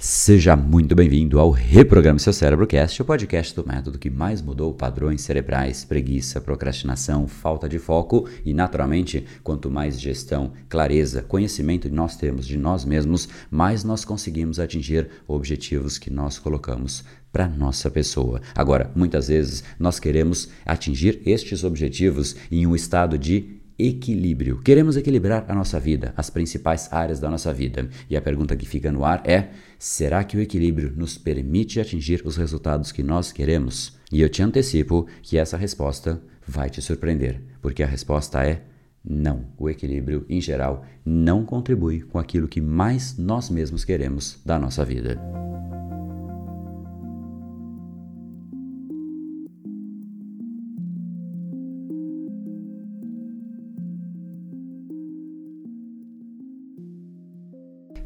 Seja muito bem-vindo ao Reprograme Seu Cérebro Cast, o podcast do método que mais mudou padrões cerebrais, preguiça, procrastinação, falta de foco e, naturalmente, quanto mais gestão, clareza, conhecimento nós temos de nós mesmos, mais nós conseguimos atingir objetivos que nós colocamos para nossa pessoa. Agora, muitas vezes nós queremos atingir estes objetivos em um estado de equilíbrio. Queremos equilibrar a nossa vida, as principais áreas da nossa vida. E a pergunta que fica no ar é: será que o equilíbrio nos permite atingir os resultados que nós queremos? E eu te antecipo que essa resposta vai te surpreender, porque a resposta é não. O equilíbrio, em geral, não contribui com aquilo que mais nós mesmos queremos da nossa vida.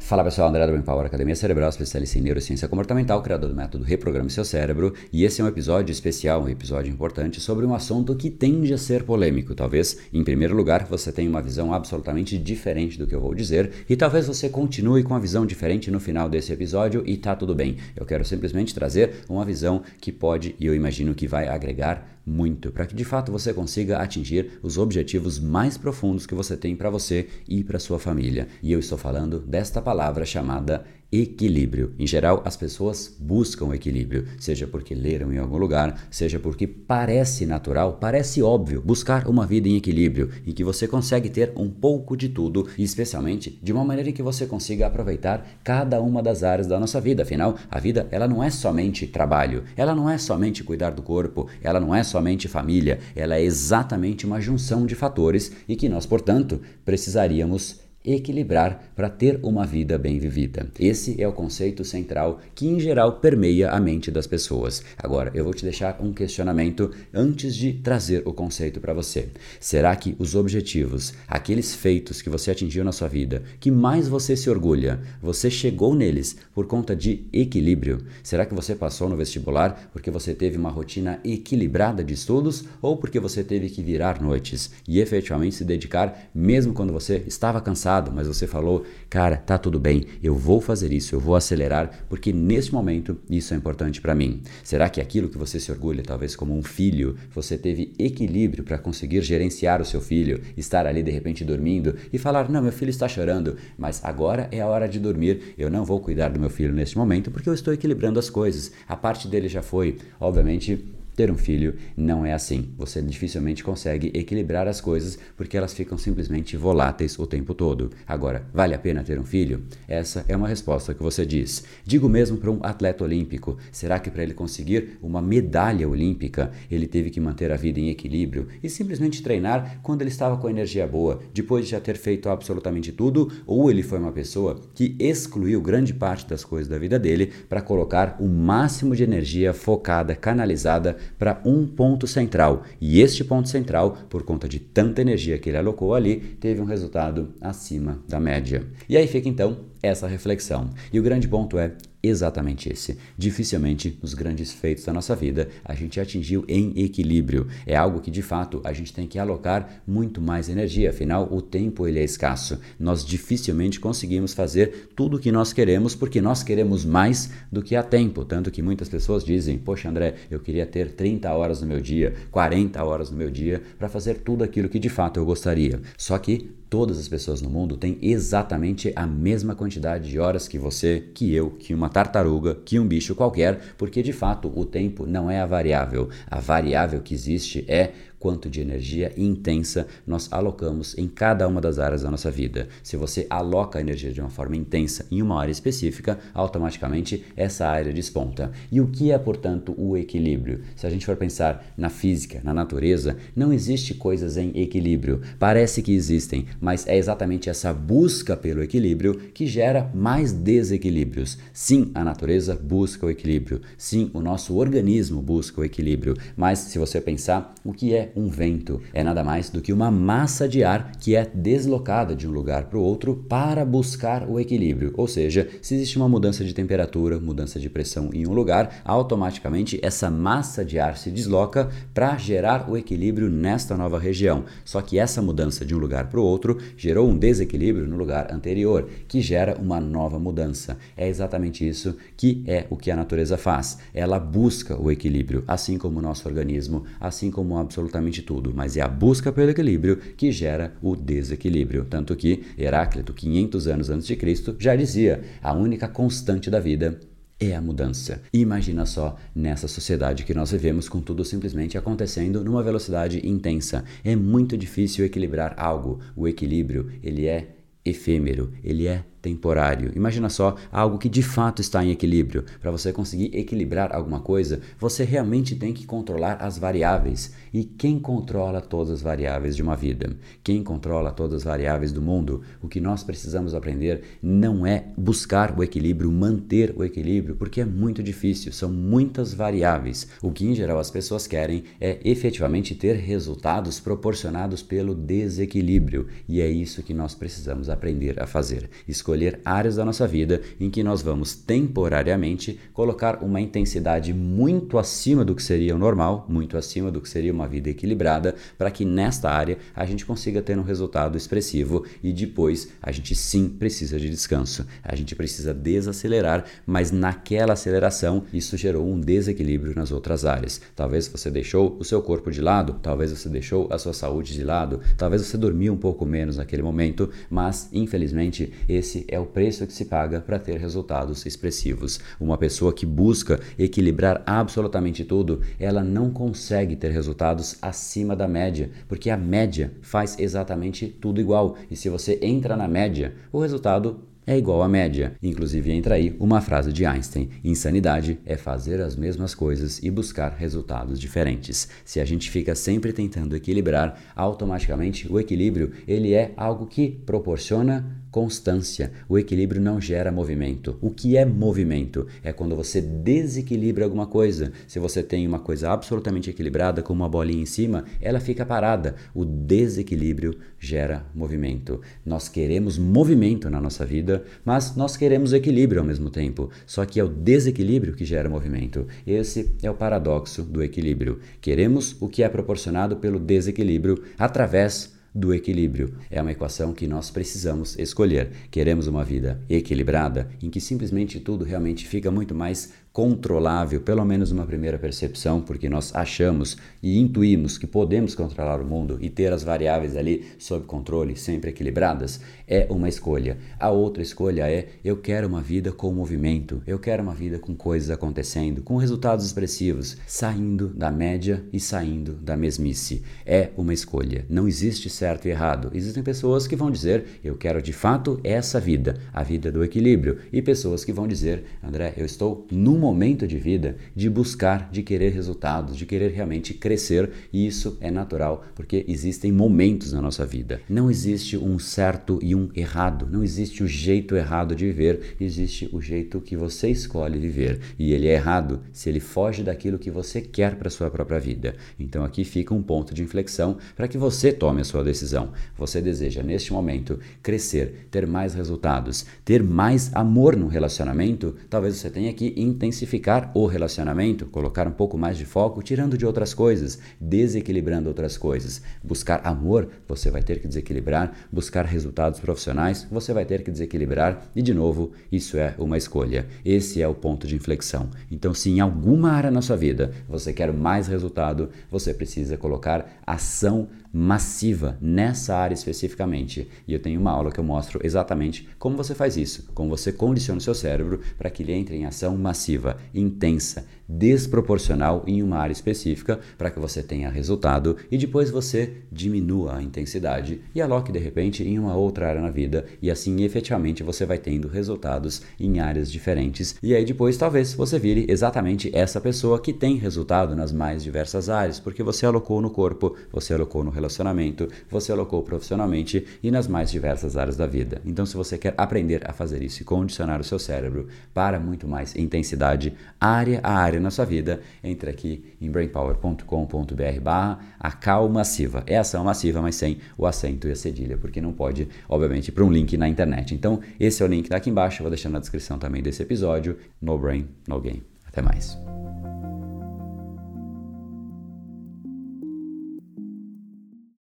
Fala pessoal, André do Power Academia Cerebral, especialista em neurociência comportamental, criador do método Reprograme Seu Cérebro, e esse é um episódio especial, um episódio importante sobre um assunto que tende a ser polêmico. Talvez, em primeiro lugar, você tenha uma visão absolutamente diferente do que eu vou dizer, e talvez você continue com a visão diferente no final desse episódio e tá tudo bem. Eu quero simplesmente trazer uma visão que pode e eu imagino que vai agregar muito para que de fato você consiga atingir os objetivos mais profundos que você tem para você e para sua família. E eu estou falando desta palavra chamada equilíbrio. Em geral, as pessoas buscam equilíbrio, seja porque leram em algum lugar, seja porque parece natural, parece óbvio buscar uma vida em equilíbrio em que você consegue ter um pouco de tudo, e especialmente de uma maneira em que você consiga aproveitar cada uma das áreas da nossa vida. Afinal, a vida ela não é somente trabalho, ela não é somente cuidar do corpo, ela não é somente família, ela é exatamente uma junção de fatores e que nós, portanto, precisaríamos equilibrar para ter uma vida bem vivida. Esse é o conceito central que, em geral, permeia a mente das pessoas. Agora, eu vou te deixar um questionamento antes de trazer o conceito para você. Será que os objetivos, aqueles feitos que você atingiu na sua vida, que mais você se orgulha, você chegou neles por conta de equilíbrio? Será que você passou no vestibular porque você teve uma rotina equilibrada de estudos ou porque você teve que virar noites e efetivamente se dedicar mesmo quando você estava cansado? Mas você falou, cara, tá tudo bem, eu vou fazer isso, eu vou acelerar, porque nesse momento isso é importante para mim. Será que aquilo que você se orgulha, talvez como um filho, você teve equilíbrio para conseguir gerenciar o seu filho, estar ali de repente dormindo e falar, não, meu filho está chorando, mas agora é a hora de dormir, eu não vou cuidar do meu filho neste momento porque eu estou equilibrando as coisas. A parte dele já foi, obviamente ter um filho não é assim. Você dificilmente consegue equilibrar as coisas porque elas ficam simplesmente voláteis o tempo todo. Agora, vale a pena ter um filho? Essa é uma resposta que você diz. Digo mesmo para um atleta olímpico: será que para ele conseguir uma medalha olímpica ele teve que manter a vida em equilíbrio e simplesmente treinar quando ele estava com energia boa, depois de já ter feito absolutamente tudo? Ou ele foi uma pessoa que excluiu grande parte das coisas da vida dele para colocar o máximo de energia focada, canalizada para um ponto central. E este ponto central, por conta de tanta energia que ele alocou ali, teve um resultado acima da média. E aí fica então essa reflexão. E o grande ponto é exatamente esse. Dificilmente nos grandes feitos da nossa vida a gente atingiu em equilíbrio. É algo que de fato a gente tem que alocar muito mais energia, afinal o tempo ele é escasso. Nós dificilmente conseguimos fazer tudo o que nós queremos porque nós queremos mais do que há tempo, tanto que muitas pessoas dizem: "Poxa, André, eu queria ter 30 horas no meu dia, 40 horas no meu dia para fazer tudo aquilo que de fato eu gostaria". Só que todas as pessoas no mundo têm exatamente a mesma quantidade de horas que você, que eu, que uma tartaruga, que um bicho qualquer, porque de fato o tempo não é a variável. A variável que existe é quanto de energia intensa nós alocamos em cada uma das áreas da nossa vida. Se você aloca a energia de uma forma intensa em uma área específica, automaticamente essa área desponta. E o que é, portanto, o equilíbrio? Se a gente for pensar na física, na natureza, não existe coisas em equilíbrio. Parece que existem, mas é exatamente essa busca pelo equilíbrio que gera mais desequilíbrios. Sim, a natureza busca o equilíbrio. Sim, o nosso organismo busca o equilíbrio. Mas se você pensar o que é um vento? É nada mais do que uma massa de ar que é deslocada de um lugar para o outro para buscar o equilíbrio. Ou seja, se existe uma mudança de temperatura, mudança de pressão em um lugar, automaticamente essa massa de ar se desloca para gerar o equilíbrio nesta nova região. Só que essa mudança de um lugar para o outro gerou um desequilíbrio no lugar anterior, que gera uma nova mudança. É exatamente isso que é o que a natureza faz. Ela busca o equilíbrio, assim como o nosso organismo, assim como absolutamente tudo, mas é a busca pelo equilíbrio que gera o desequilíbrio. Tanto que Heráclito, 500 anos antes de Cristo, já dizia: a única constante da vida é a mudança. Imagina só nessa sociedade que nós vivemos com tudo simplesmente acontecendo numa velocidade intensa. É muito difícil equilibrar algo. O equilíbrio, ele é efêmero, ele é temporário. Imagina só algo que de fato está em equilíbrio. Para você conseguir equilibrar alguma coisa, você realmente tem que controlar as variáveis. E quem controla todas as variáveis de uma vida? Quem controla todas as variáveis do mundo? O que nós precisamos aprender não é buscar o equilíbrio, manter o equilíbrio, porque é muito difícil, são muitas variáveis. O que em geral as pessoas querem é efetivamente ter resultados proporcionados pelo desequilíbrio, e é isso que nós precisamos aprender a fazer. Escolher escolher áreas da nossa vida em que nós vamos temporariamente colocar uma intensidade muito acima do que seria o normal, muito acima do que seria uma vida equilibrada, para que nesta área a gente consiga ter um resultado expressivo e depois a gente sim precisa de descanso. A gente precisa desacelerar, mas naquela aceleração isso gerou um desequilíbrio nas outras áreas. Talvez você deixou o seu corpo de lado, talvez você deixou a sua saúde de lado, talvez você dormiu um pouco menos naquele momento, mas infelizmente esse é o preço que se paga para ter resultados expressivos. Uma pessoa que busca equilibrar absolutamente tudo, ela não consegue ter resultados acima da média, porque a média faz exatamente tudo igual. E se você entra na média, o resultado é igual à média. Inclusive entra aí uma frase de Einstein: insanidade é fazer as mesmas coisas e buscar resultados diferentes. Se a gente fica sempre tentando equilibrar, automaticamente o equilíbrio ele é algo que proporciona constância. O equilíbrio não gera movimento. O que é movimento? É quando você desequilibra alguma coisa. Se você tem uma coisa absolutamente equilibrada, com uma bolinha em cima, ela fica parada. O desequilíbrio gera movimento. Nós queremos movimento na nossa vida, mas nós queremos equilíbrio ao mesmo tempo. Só que é o desequilíbrio que gera movimento. Esse é o paradoxo do equilíbrio. Queremos o que é proporcionado pelo desequilíbrio através do equilíbrio. É uma equação que nós precisamos escolher. Queremos uma vida equilibrada em que simplesmente tudo realmente fica muito mais controlável, pelo menos uma primeira percepção, porque nós achamos e intuímos que podemos controlar o mundo e ter as variáveis ali sob controle, sempre equilibradas, é uma escolha. A outra escolha é eu quero uma vida com movimento, eu quero uma vida com coisas acontecendo, com resultados expressivos, saindo da média e saindo da mesmice. É uma escolha. Não existe certo e errado. Existem pessoas que vão dizer eu quero de fato essa vida, a vida do equilíbrio, e pessoas que vão dizer André, eu estou num momento de vida de buscar, de querer resultados, de querer realmente crescer, e isso é natural, porque existem momentos na nossa vida. Não existe um certo e um errado, não existe o jeito errado de viver, existe o jeito que você escolhe viver, e ele é errado se ele foge daquilo que você quer para sua própria vida. Então aqui fica um ponto de inflexão para que você tome a sua decisão. Você deseja neste momento crescer, ter mais resultados, ter mais amor no relacionamento, talvez você tenha que intensificar intensificar o relacionamento, colocar um pouco mais de foco, tirando de outras coisas, desequilibrando outras coisas. Buscar amor, você vai ter que desequilibrar. Buscar resultados profissionais, você vai ter que desequilibrar. E de novo, isso é uma escolha. Esse é o ponto de inflexão. Então, se em alguma área na sua vida você quer mais resultado, você precisa colocar ação massiva nessa área especificamente. E eu tenho uma aula que eu mostro exatamente como você faz isso, como você condiciona o seu cérebro para que ele entre em ação massiva, intensa, desproporcional em uma área específica para que você tenha resultado e depois você diminua a intensidade e aloque de repente em uma outra área na vida e assim efetivamente você vai tendo resultados em áreas diferentes e aí depois talvez você vire exatamente essa pessoa que tem resultado nas mais diversas áreas porque você alocou no corpo, você alocou no relacionamento você alocou profissionalmente e nas mais diversas áreas da vida. Então, se você quer aprender a fazer isso e condicionar o seu cérebro para muito mais intensidade, área a área na sua vida, entre aqui em brainpower.com.br barra acal massiva. É ação massiva, mas sem o acento e a cedilha, porque não pode, obviamente, para um link na internet. Então, esse é o link que está aqui embaixo, eu vou deixar na descrição também desse episódio. No brain, no game. Até mais.